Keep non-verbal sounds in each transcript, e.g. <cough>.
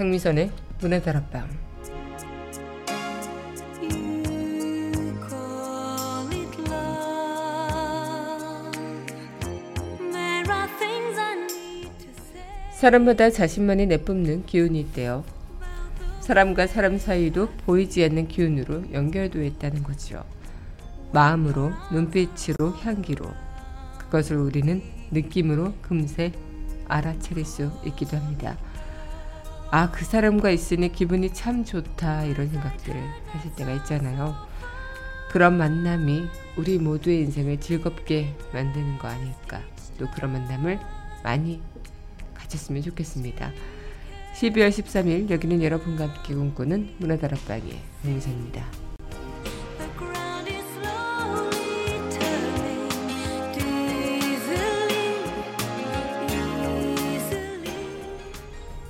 강미선의 문화다락방 사람마다 자신만이 내뿜는 기운이 있대요. 사람과 사람 사이도 보이지 않는 기운으로 연결되어 있다는 거죠. 마음으로, 눈빛으로, 향기로. 그것을 우리는 느낌으로 금세 알아차릴 수 있기도 합니다. 아, 그 사람과 있으니 기분이 참 좋다. 이런 생각들을 하실 때가 있잖아요. 그런 만남이 우리 모두의 인생을 즐겁게 만드는 거 아닐까. 또 그런 만남을 많이 가졌으면 좋겠습니다. 12월 13일 여기는 여러분과 함께 꿈꾸는 문화다락방의 홍미선입니다.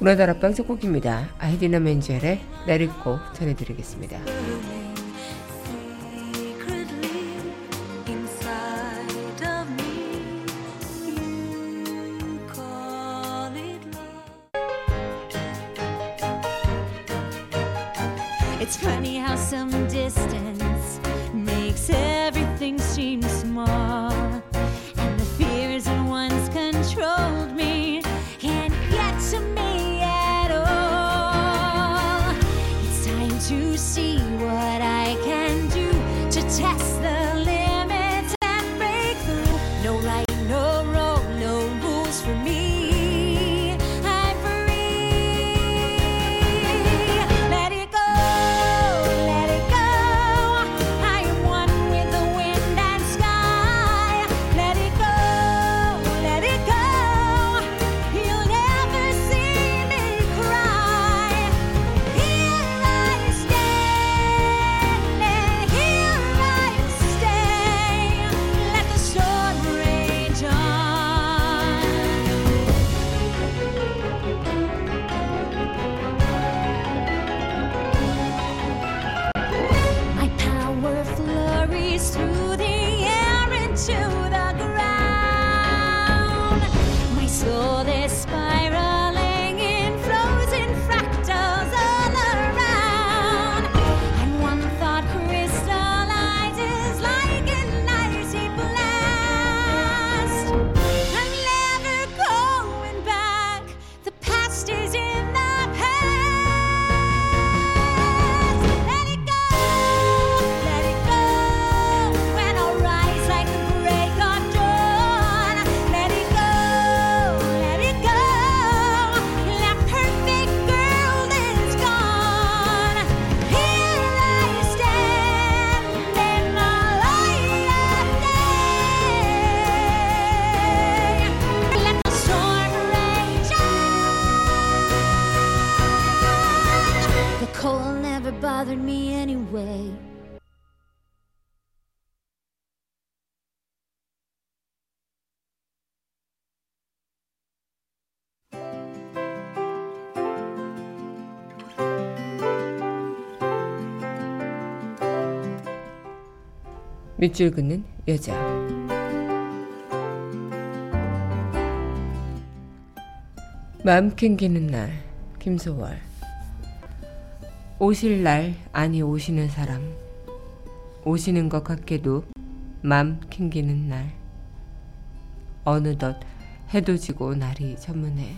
문화다락방 첫 곡입니다. 아이디나 멘젤의 내리고 전해드리겠습니다. 밑줄 긋는 여자. 마음 캥기는 날 김소월. 오실 날 아니 오시는 사람. 오시는 것 같게도 맘 캥기는 날. 어느덧 해도 지고 날이 저무네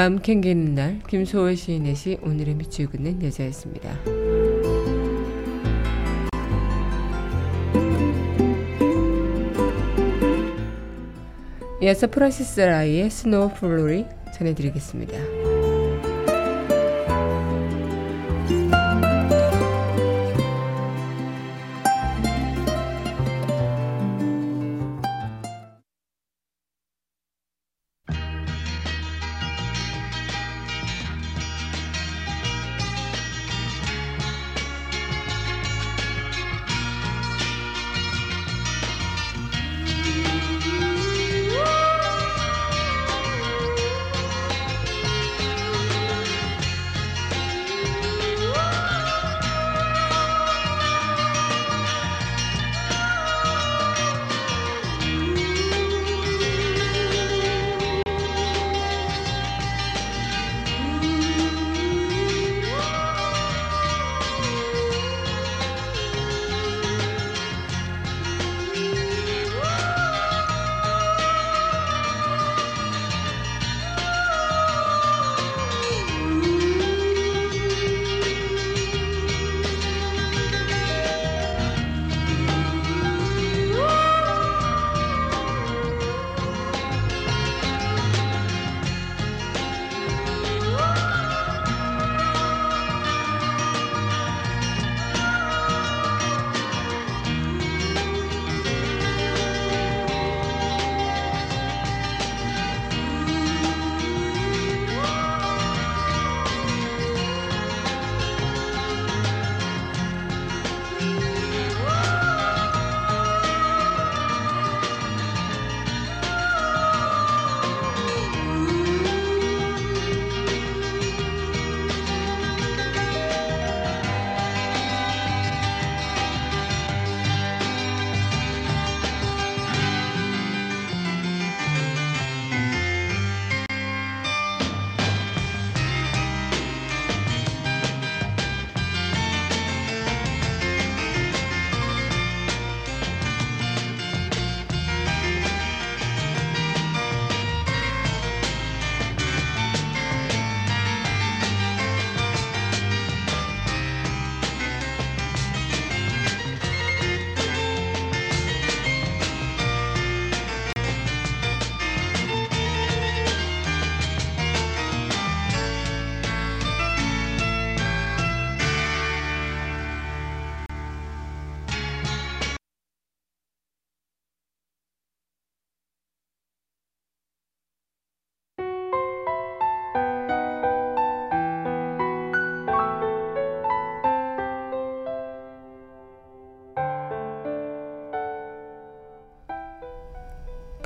마음 캥기는 날 김소월 시인의 시 오늘의 밑줄 긋는 여자였습니다. 이어서 프란시스 라이의 Snow Frolic 전해드리겠습니다.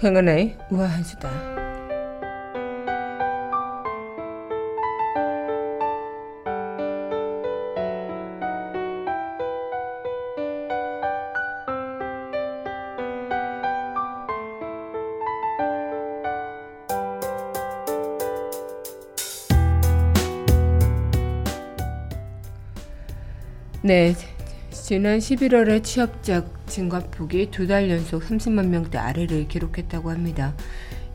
강은하의 우아한 수다. 네, 지난 11월에 취업자 증가폭이 두 달 연속 30만 명대 아래를 기록했다고 합니다.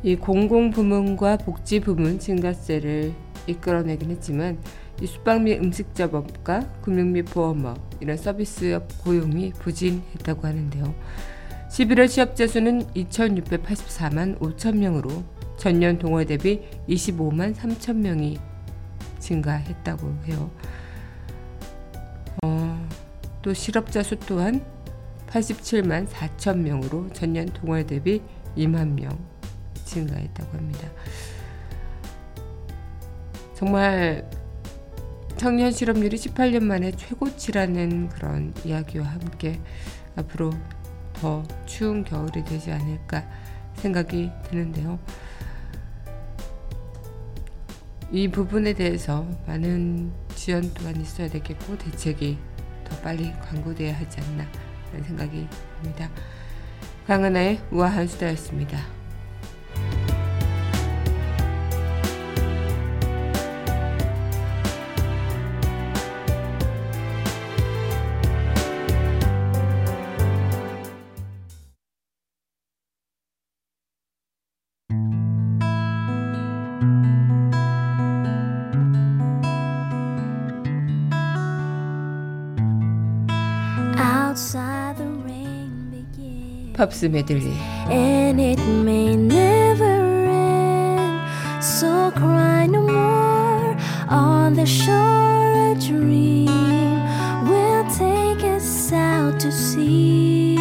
이 공공부문과 복지부문 증가세를 이끌어내긴 했지만 이 숙박 및 음식점업과 금융 및 보험업 이런 서비스업 고용이 부진했다고 하는데요. 11월 취업자 수는 2,684만 5천 명으로 전년 동월 대비 25만 3천 명이 증가했다고 해요. 어, 또 실업자 수 또한 87만 4천 명으로 전년 동월 대비 2만 명 증가했다고 합니다. 정말 청년 실업률이 18년 만에 최고치라는 그런 이야기와 함께 앞으로 더 추운 겨울이 되지 않을까 생각이 드는데요. 이 부분에 대해서 많은 지원 또한 있어야 되겠고 대책이 더 빨리 광고돼야 하지 않나 라는 생각이 듭니다. 강은하의 우아한 수다였습니다. 팝스 메들리 and it may never end. So cry no more on the shore. A dream will take us out to sea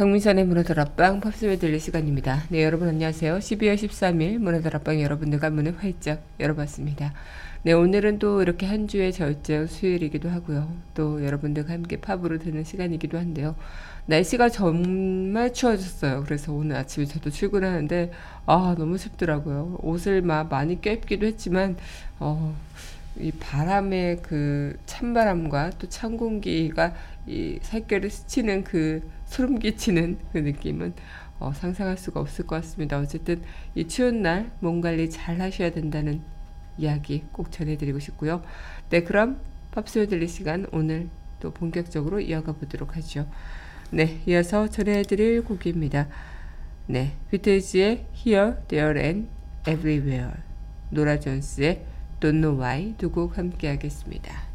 강민선의 문화다락방 팝스메들리 시간입니다. 네 여러분 안녕하세요. 12월 13일 문화다락방 여러분들과 문을 활짝 열어봤습니다. 네 오늘은 또 이렇게 한 주의 절정 수요일이기도 하고요. 또 여러분들과 함께 팝으로 듣는 시간이기도 한데요. 날씨가 정말 추워졌어요. 그래서 오늘 아침에 저도 출근하는데 아 너무 춥더라고요. 옷을 막 많이 껴입기도 했지만 어, 이 바람의 그 찬바람과 또 찬 공기가 이 살결을 스치는 그 소름 끼치는 그 느낌은 어, 상상할 수가 없을 것 같습니다. 어쨌든 이 추운 날 몸 관리 잘 하셔야 된다는 이야기 꼭 전해드리고 싶고요. 네, 그럼 팝스에 들릴 시간 오늘 또 본격적으로 이어가 보도록 하죠. 네, 이어서 전해드릴 곡입니다. 네, 비틀즈의 Here, There and Everywhere, 노라 존스의 Don't Know Why 두 곡 함께 하겠습니다.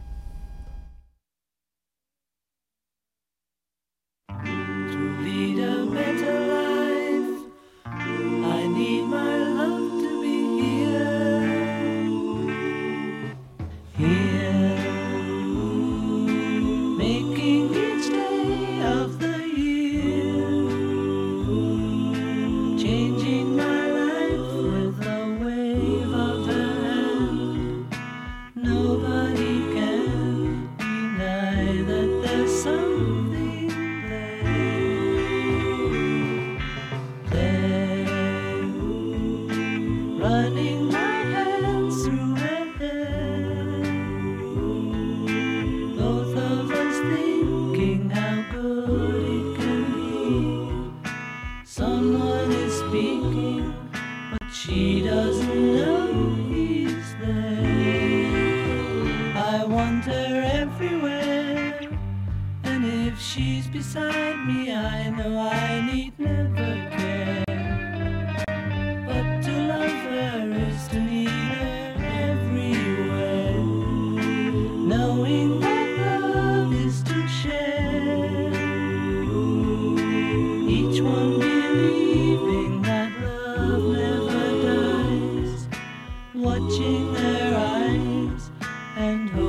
Watching their eyes and hoping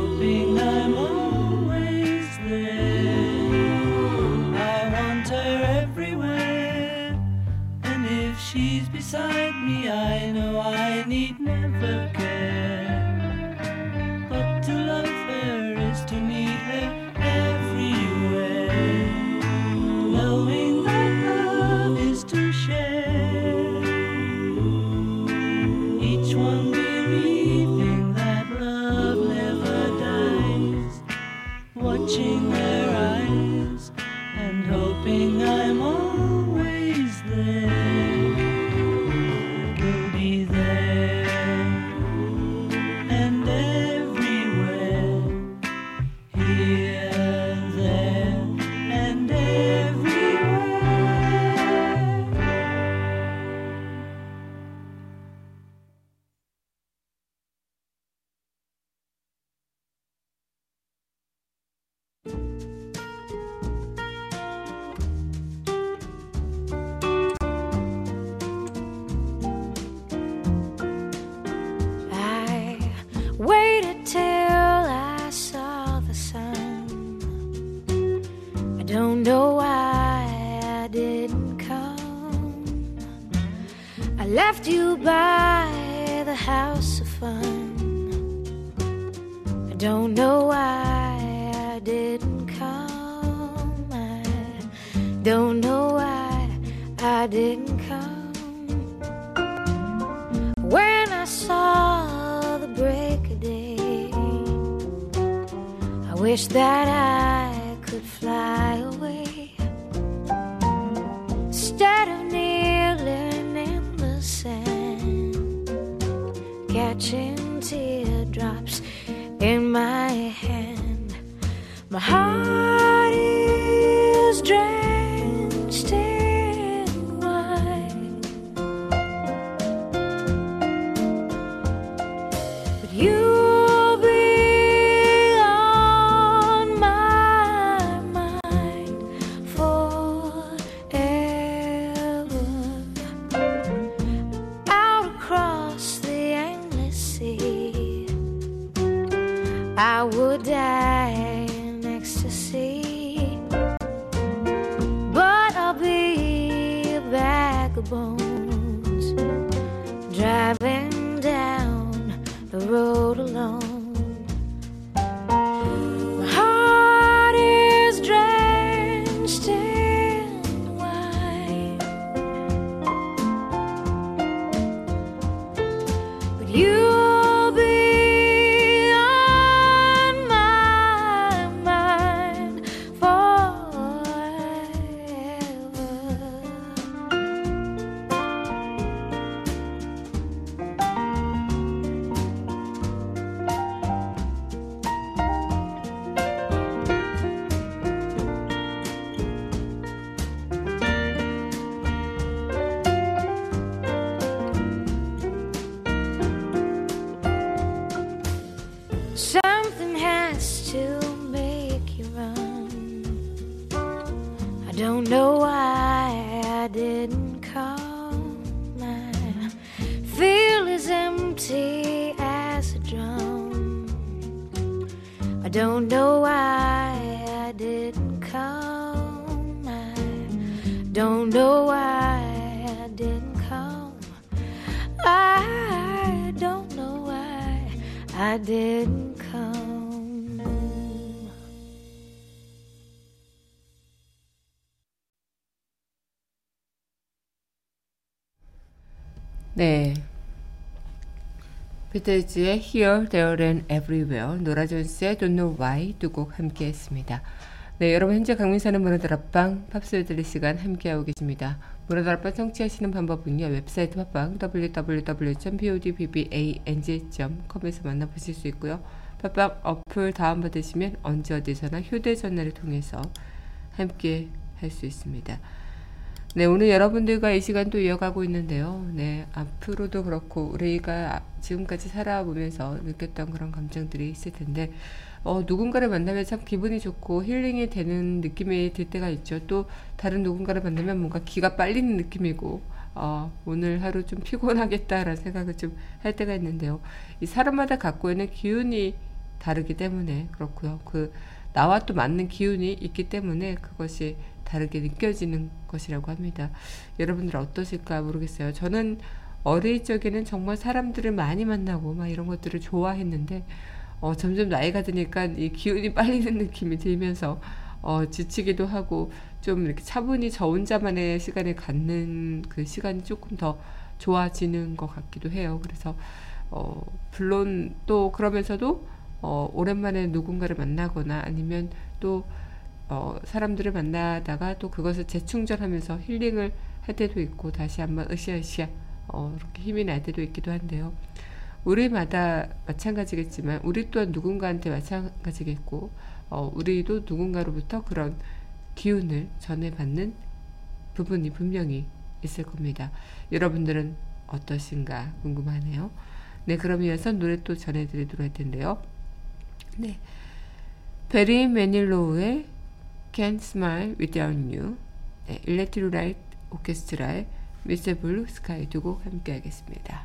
left you by the house of fun. I don't know why I didn't come. I don't know why I didn't come. When I saw the break of day, I wish that I road alone. 네. 비틀즈의 Here, There and Everywhere, 노라 존스의 Don't Know Why 두 곡 함께 했습니다. 네, 여러분 현재 강민선의 문화다락방 팝스메들리 시간 함께하고 계십니다. 문화다락방 청취하시는 방법은요. 웹사이트 팟빵 www.podbbang.com에서 만나보실 수 있고요. 팟빵 어플 다운받으시면 언제 어디서나 휴대전화를 통해서 함께 할 수 있습니다. 네, 오늘 여러분들과 이 시간 또 이어가고 있는데요. 네, 앞으로도 그렇고, 우리가 지금까지 살아보면서 느꼈던 그런 감정들이 있을 텐데, 어, 누군가를 만나면 참 기분이 좋고 힐링이 되는 느낌이 들 때가 있죠. 또 다른 누군가를 만나면 뭔가 기가 빨리는 느낌이고, 어, 오늘 하루 좀 피곤하겠다라는 생각을 좀 할 때가 있는데요. 이 사람마다 갖고 있는 기운이 다르기 때문에 그렇고요. 그, 나와 또 맞는 기운이 있기 때문에 그것이 다르게 느껴지는 것이라고 합니다. 여러분들 어떠실까 모르겠어요. 저는 어릴 적에는 정말 사람들을 많이 만나고 막 이런 것들을 좋아했는데 어, 점점 나이가 드니까 이 기운이 <laughs> 빨리는 느낌이 들면서 어, 지치기도 하고 좀 이렇게 차분히 저 혼자만의 시간을 갖는 그 시간이 조금 더 좋아지는 것 같기도 해요. 그래서 어, 물론 또 그러면서도 어, 오랜만에 누군가를 만나거나 아니면 또 어, 사람들을 만나다가 또 그것을 재충전하면서 힐링을 할 때도 있고 다시 한번 으쌰으쌰 어, 이렇게 힘이 날 때도 있기도 한데요. 우리마다 마찬가지겠지만 우리 또한 누군가한테 마찬가지겠고 어, 우리도 누군가로부터 그런 기운을 전해받는 부분이 분명히 있을 겁니다. 여러분들은 어떠신가 궁금하네요. 네, 그럼 이어서 노래 또 전해드리도록 할 텐데요. 네, 베리 매닐로우의 Can't Smile Without You, 네, 일렉트릭 라이트 오케스트라의 Mr. Blue Sky 두 곡 함께 하겠습니다.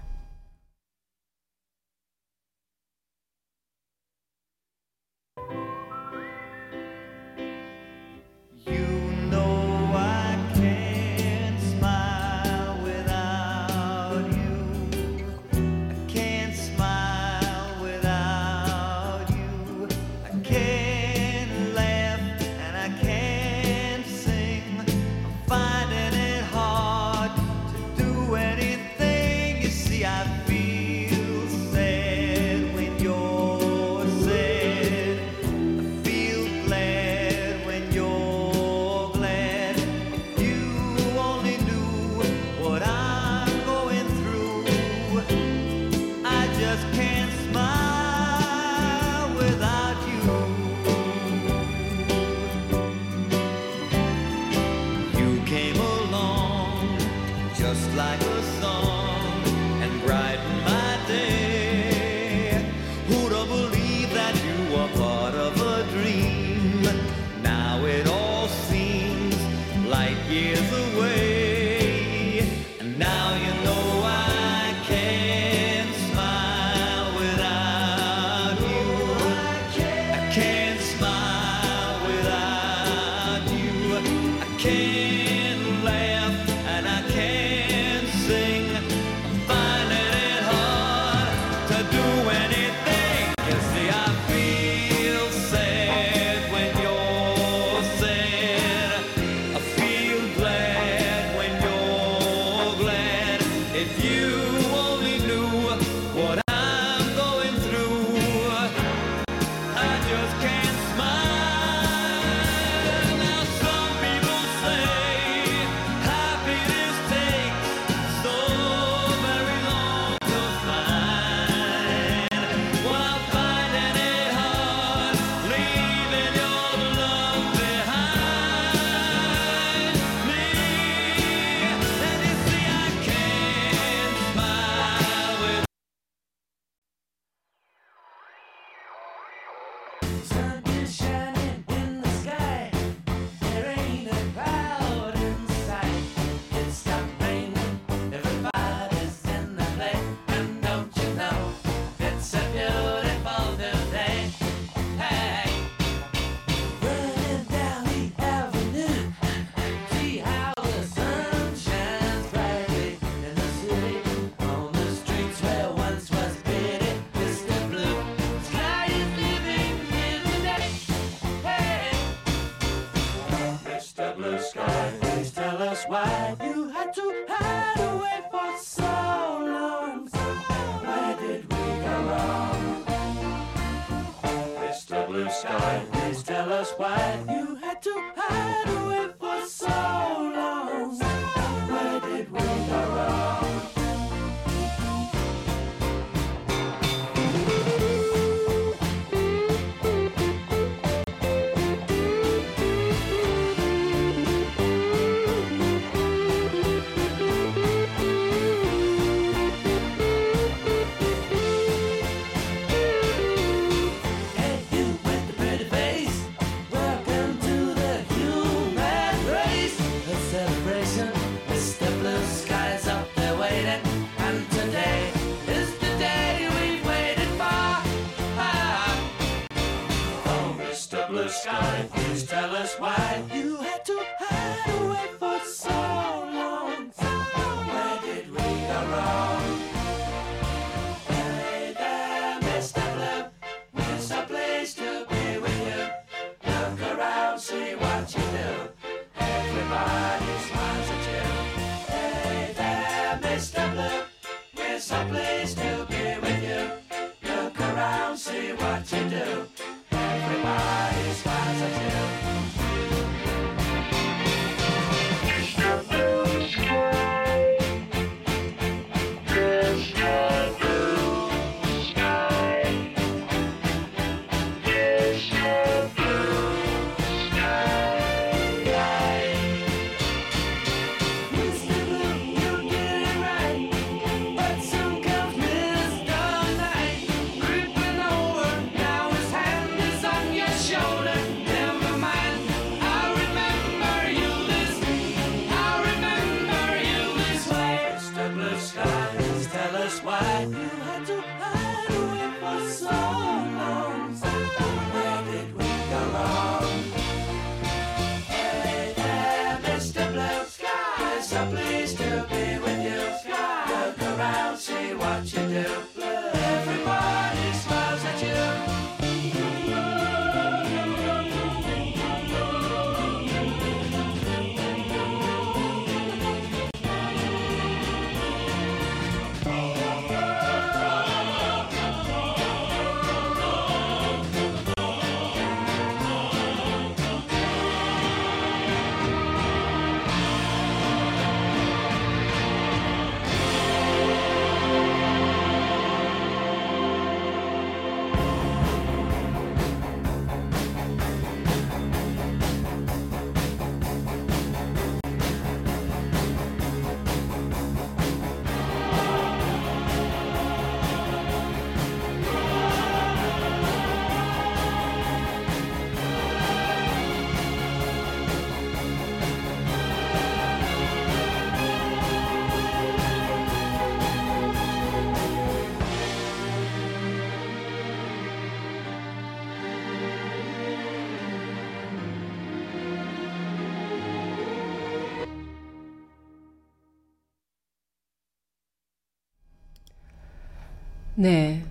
네.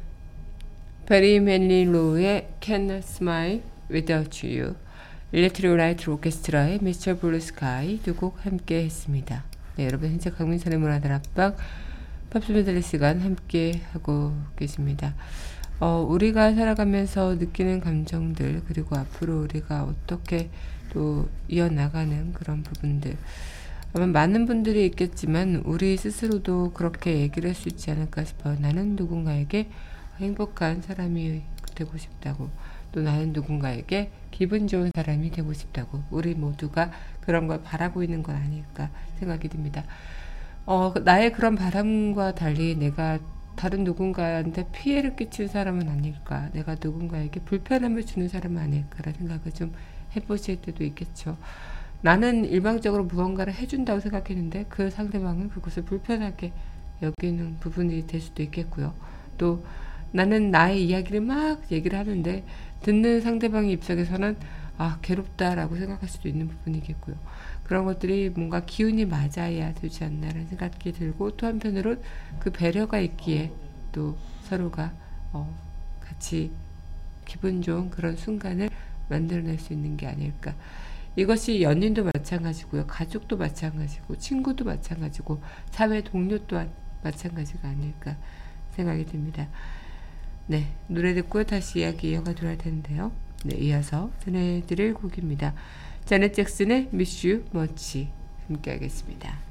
베리 멜리로의 Can I Smile Without You 일렉트릭 라이트 오케스트라의 Mr. Blue Sky 두 곡 함께 했습니다. 네, 여러분 현재 강민선의 문화다락방 팝스 메들리 시간 함께 하고 계십니다. 어, 우리가 살아가면서 느끼는 감정들 그리고 앞으로 우리가 어떻게 또 이어나가는 그런 부분들 아마 많은 분들이 있겠지만 우리 스스로도 그렇게 얘기를 할 수 있지 않을까 싶어요. 나는 누군가에게 행복한 사람이 되고 싶다고 또 나는 누군가에게 기분 좋은 사람이 되고 싶다고 우리 모두가 그런 걸 바라고 있는 건 아닐까 생각이 듭니다. 어, 나의 그런 바람과 달리 내가 다른 누군가한테 피해를 끼칠 사람은 아닐까 내가 누군가에게 불편함을 주는 사람은 아닐까라는 생각을 좀 해보실 때도 있겠죠. 나는 일방적으로 무언가를 해준다고 생각했는데 그 상대방은 그것을 불편하게 여기는 부분이 될 수도 있겠고요. 또 나는 나의 이야기를 막 얘기를 하는데 듣는 상대방의 입장에서는 아 괴롭다라고 생각할 수도 있는 부분이겠고요. 그런 것들이 뭔가 기운이 맞아야 되지 않나라는 생각이 들고 또 한편으론 그 배려가 있기에 또 서로가 어, 같이 기분 좋은 그런 순간을 만들어낼 수 있는 게 아닐까. 이것이 연인도 마찬가지고요. 가족도 마찬가지고 친구도 마찬가지고 사회 동료 또한 마찬가지가 아닐까 생각이 듭니다. 네, 노래 듣고 다시 이야기 이어가도록 할 텐데요. 네, 이어서 전해드릴 곡입니다. 자넷 잭슨의 You Much 함께 하겠습니다.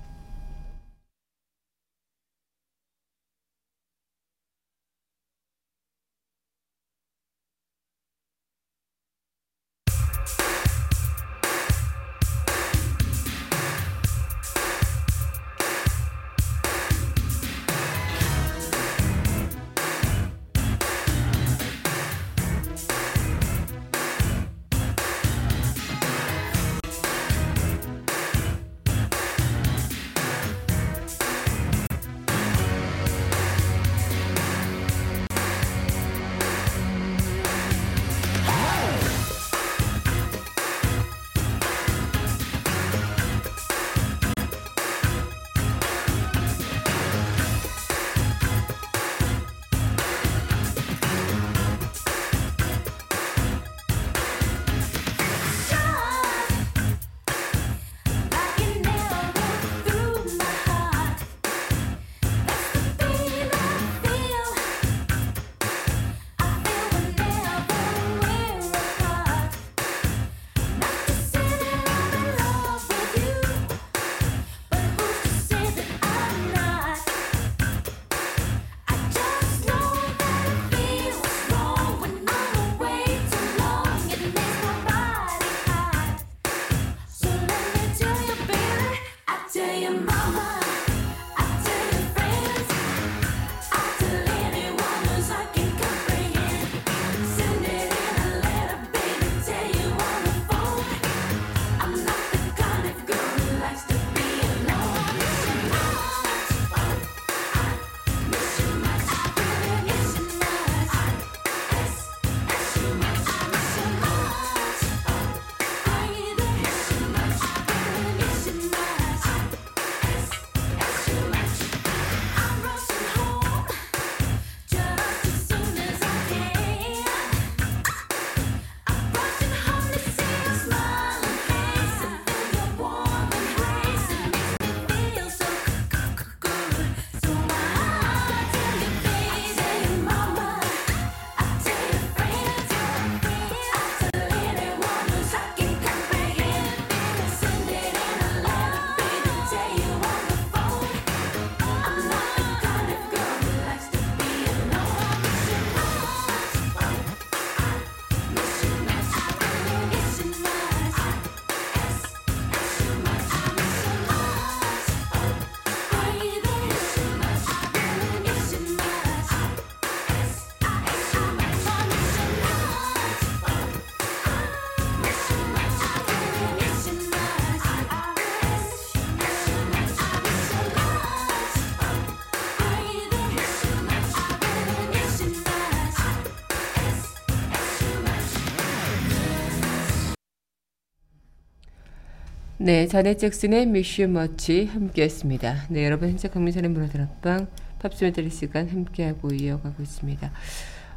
네, 자넷 잭슨의 You Much 함께했습니다. 네, 여러분 현재 강민선의 문화들 앞방 팝스메들리 시간 함께하고 이어가고 있습니다.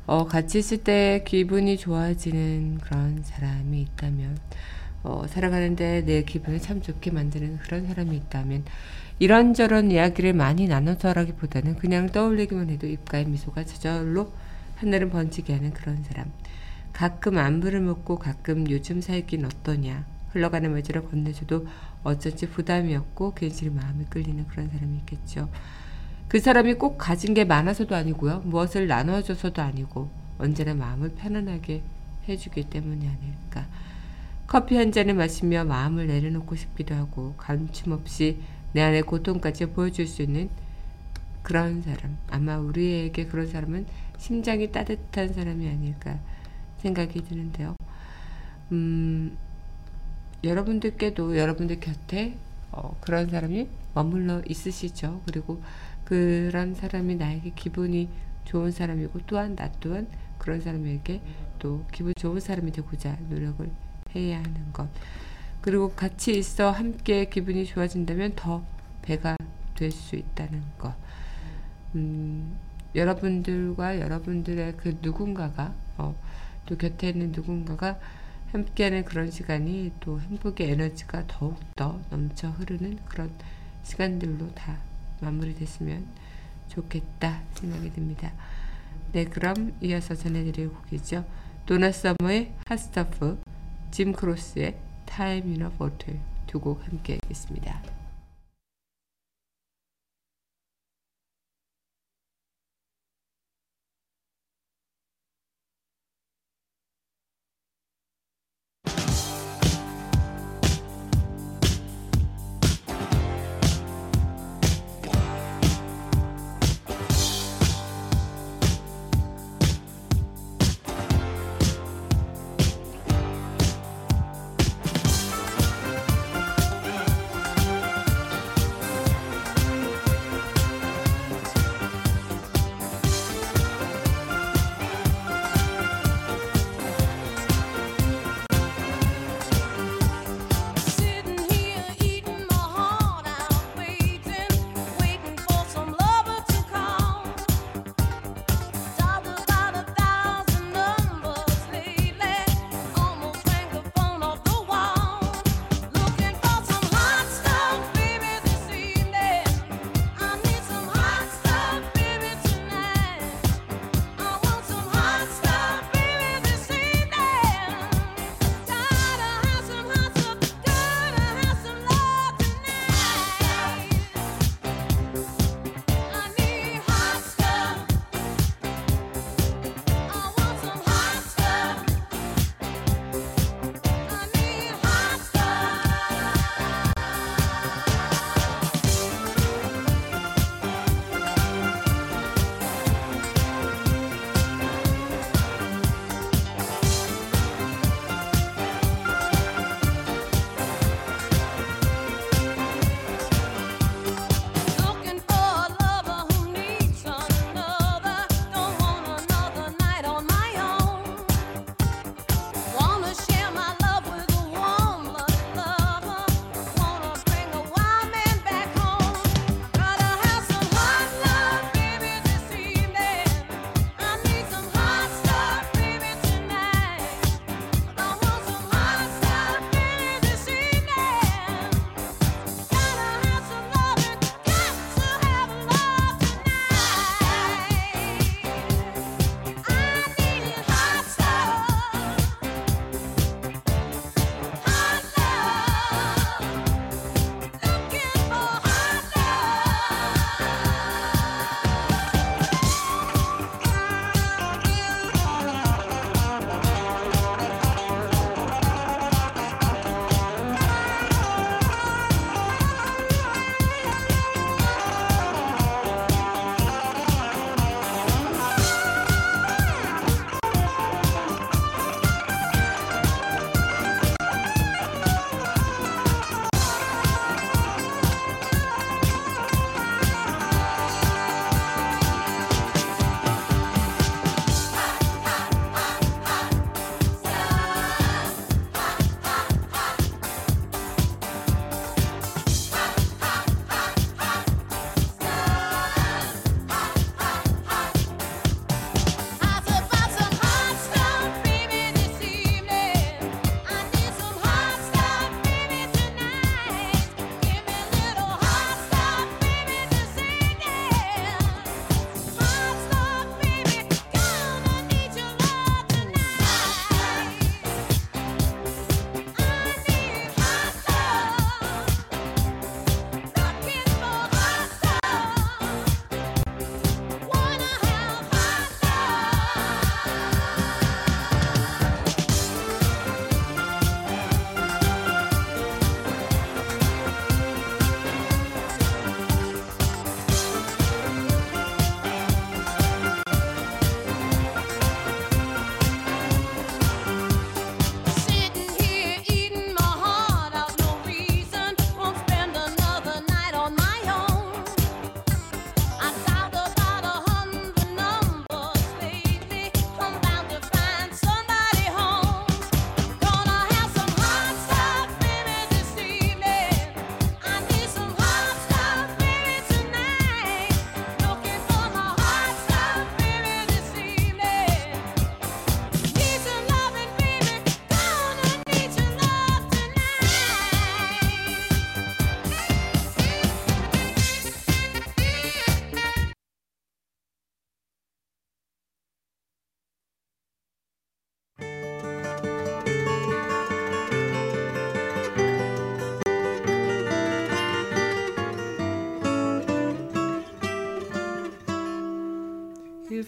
어, 같이 있을 때 기분이 좋아지는 그런 사람이 있다면, 어, 살아가는데 내 기분을 참 좋게 만드는 그런 사람이 있다면, 이런저런 이야기를 많이 나눠서라기보다는 그냥 떠올리기만 해도 입가에 미소가 저절로 하늘을 번지게 하는 그런 사람. 가끔 안부를 묻고 가끔 요즘 살긴 어떠냐. 흘러가는 매주를 건네줘도 어쩐지 부담이 없고 괜시리 마음이 끌리는 그런 사람이 있겠죠. 그 사람이 꼭 가진 게 많아서도 아니고요. 무엇을 나눠줘서도 아니고 언제나 마음을 편안하게 해주기 때문이 아닐까. 커피 한 잔을 마시며 마음을 내려놓고 싶기도 하고 감춤 없이 내 안의 고통까지 보여줄 수 있는 그런 사람. 아마 우리에게 그런 사람은 심장이 따뜻한 사람이 아닐까 생각이 드는데요. 음, 여러분들께도 여러분들 곁에 어, 그런 사람이 머물러 있으시죠. 그리고 그런 사람이 나에게 기분이 좋은 사람이고 또한 나 또한 그런 사람에게 또 기분 좋은 사람이 되고자 노력을 해야 하는 것. 그리고 같이 있어 함께 기분이 좋아진다면 더 배가 될 수 있다는 것. 음, 여러분들과 여러분들의 그 누군가가 어, 또 곁에 있는 누군가가 함께하는 그런 시간이 또 행복의 에너지가 더욱더 넘쳐 흐르는 그런 시간들로 다 마무리됐으면 좋겠다 생각이 듭니다. 네, 그럼 이어서 전해드릴 곡이죠. 도나 서머의 핫스타프, 짐 크로스의 타임 이너 보틀 두곡 함께 하겠습니다.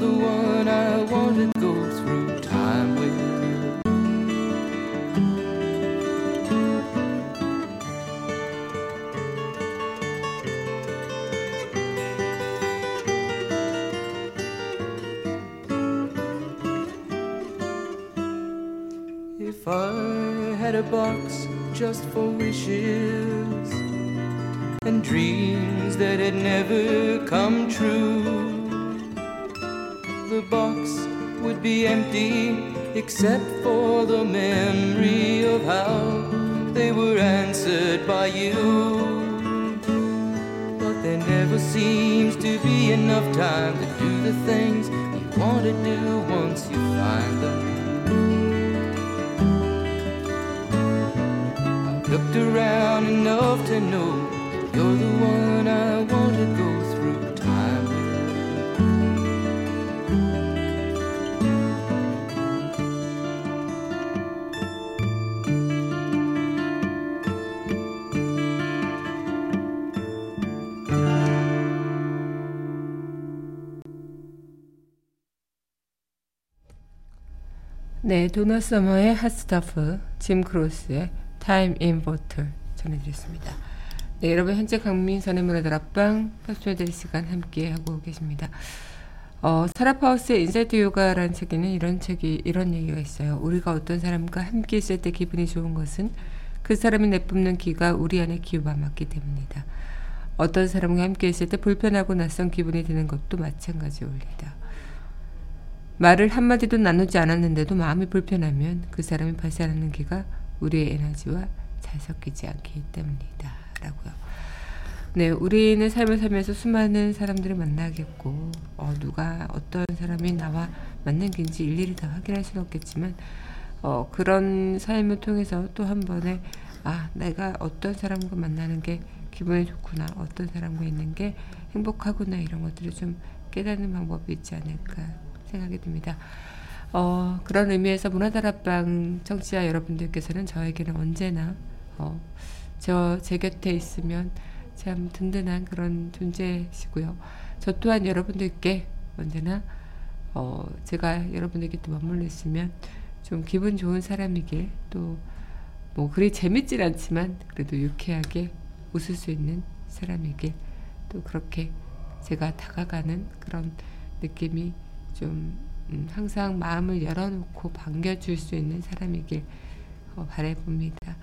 you're the one I want to go through time with. If I had a box just for wishes and dreams that had never come true, box would be empty except for the memory of how they were answered by you. But there never seems to be enough time to do the things you want to do once you find them. I've looked around enough to know 네, 도나 서머의 Hot Stuff, 짐 크로스의 Time in a Bottle 전해드렸습니다. 네, 여러분 현재 강민선의 문화다락방 팝스메들리 시간 함께 하고 계십니다. 어, 사라 파워스의 Insight 요가라는 책에는 이런 책이 이런 얘기가 있어요. 우리가 어떤 사람과 함께 있을 때 기분이 좋은 것은 그 사람이 내뿜는 기가 우리 안에 기와 맞기 때문이다. 어떤 사람과 함께 있을 때 불편하고 낯선 기분이 드는 것도 마찬가지입니다. 말을 한마디도 나누지 않았는데도 마음이 불편하면 그 사람이 발산하는 기가 우리의 에너지와 잘 섞이지 않기 때문이다. 라고요. 네, 우리는 삶을 살면서 수많은 사람들을 만나겠고, 어, 누가 어떤 사람이 나와 맞는 긴지 일일이 다 확인할 수는 없겠지만, 어, 그런 삶을 통해서 또 한 번에, 아, 내가 어떤 사람과 만나는 게 기분이 좋구나, 어떤 사람과 있는 게 행복하구나, 이런 것들을 좀 깨닫는 방법이 있지 않을까 생각이 듭니다. 어, 그런 의미에서 문화다락방 청취자 여러분들께서는 저에게는 언제나 어, 저 제 곁에 있으면 참 든든한 그런 존재시고요. 저 또한 여러분들께 언제나 어, 제가 여러분들 곁에 머물러 있으면 좀 기분 좋은 사람이길 또뭐 그리 재밌진 않지만 그래도 유쾌하게 웃을 수 있는 사람이길 또 그렇게 제가 다가가는 그런 느낌이 좀 음, 항상 마음을 열어놓고 반겨줄 수 있는 사람이길 어, 바라봅니다.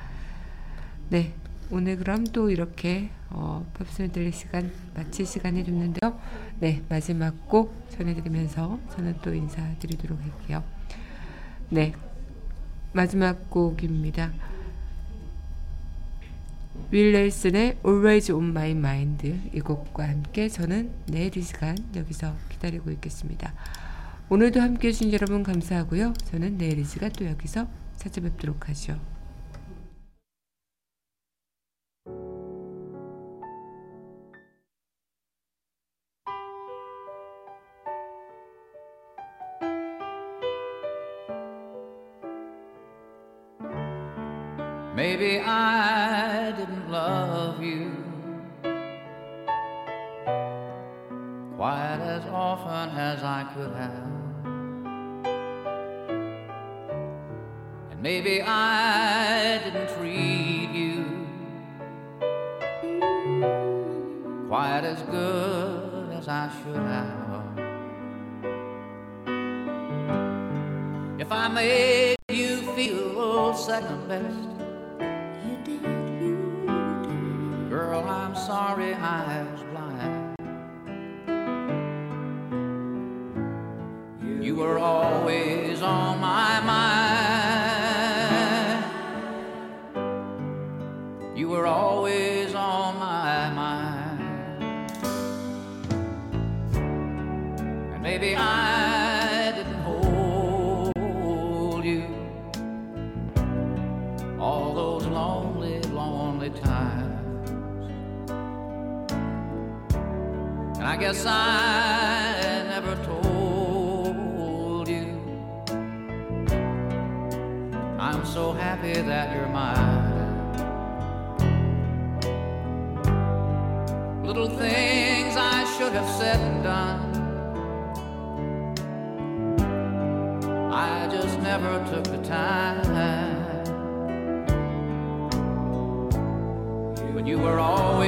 네, 오늘 그럼 또 이렇게 어, 들릴 시간 마칠 시간이 됐는데요. 네, 마지막 곡 전해드리면서 저는 또 인사드리도록 할게요. 네, 마지막 곡입니다. 윌 넬슨의 Always on My Mind 이 곡과 함께 저는 내일 이 시간 여기서 기다리고 있겠습니다. 오늘도 함께 해주신 여러분 감사하고요. 저는 내일 이 시간 또 여기서 찾아뵙도록 하죠. Could have. Maybe I didn't treat you quite as good as I should have. If I made you feel second best. You did, you did. Girl, I'm sorry I guess I never told you I'm so happy that you're mine. Little things I should have said and done. I just never took the time. But you were all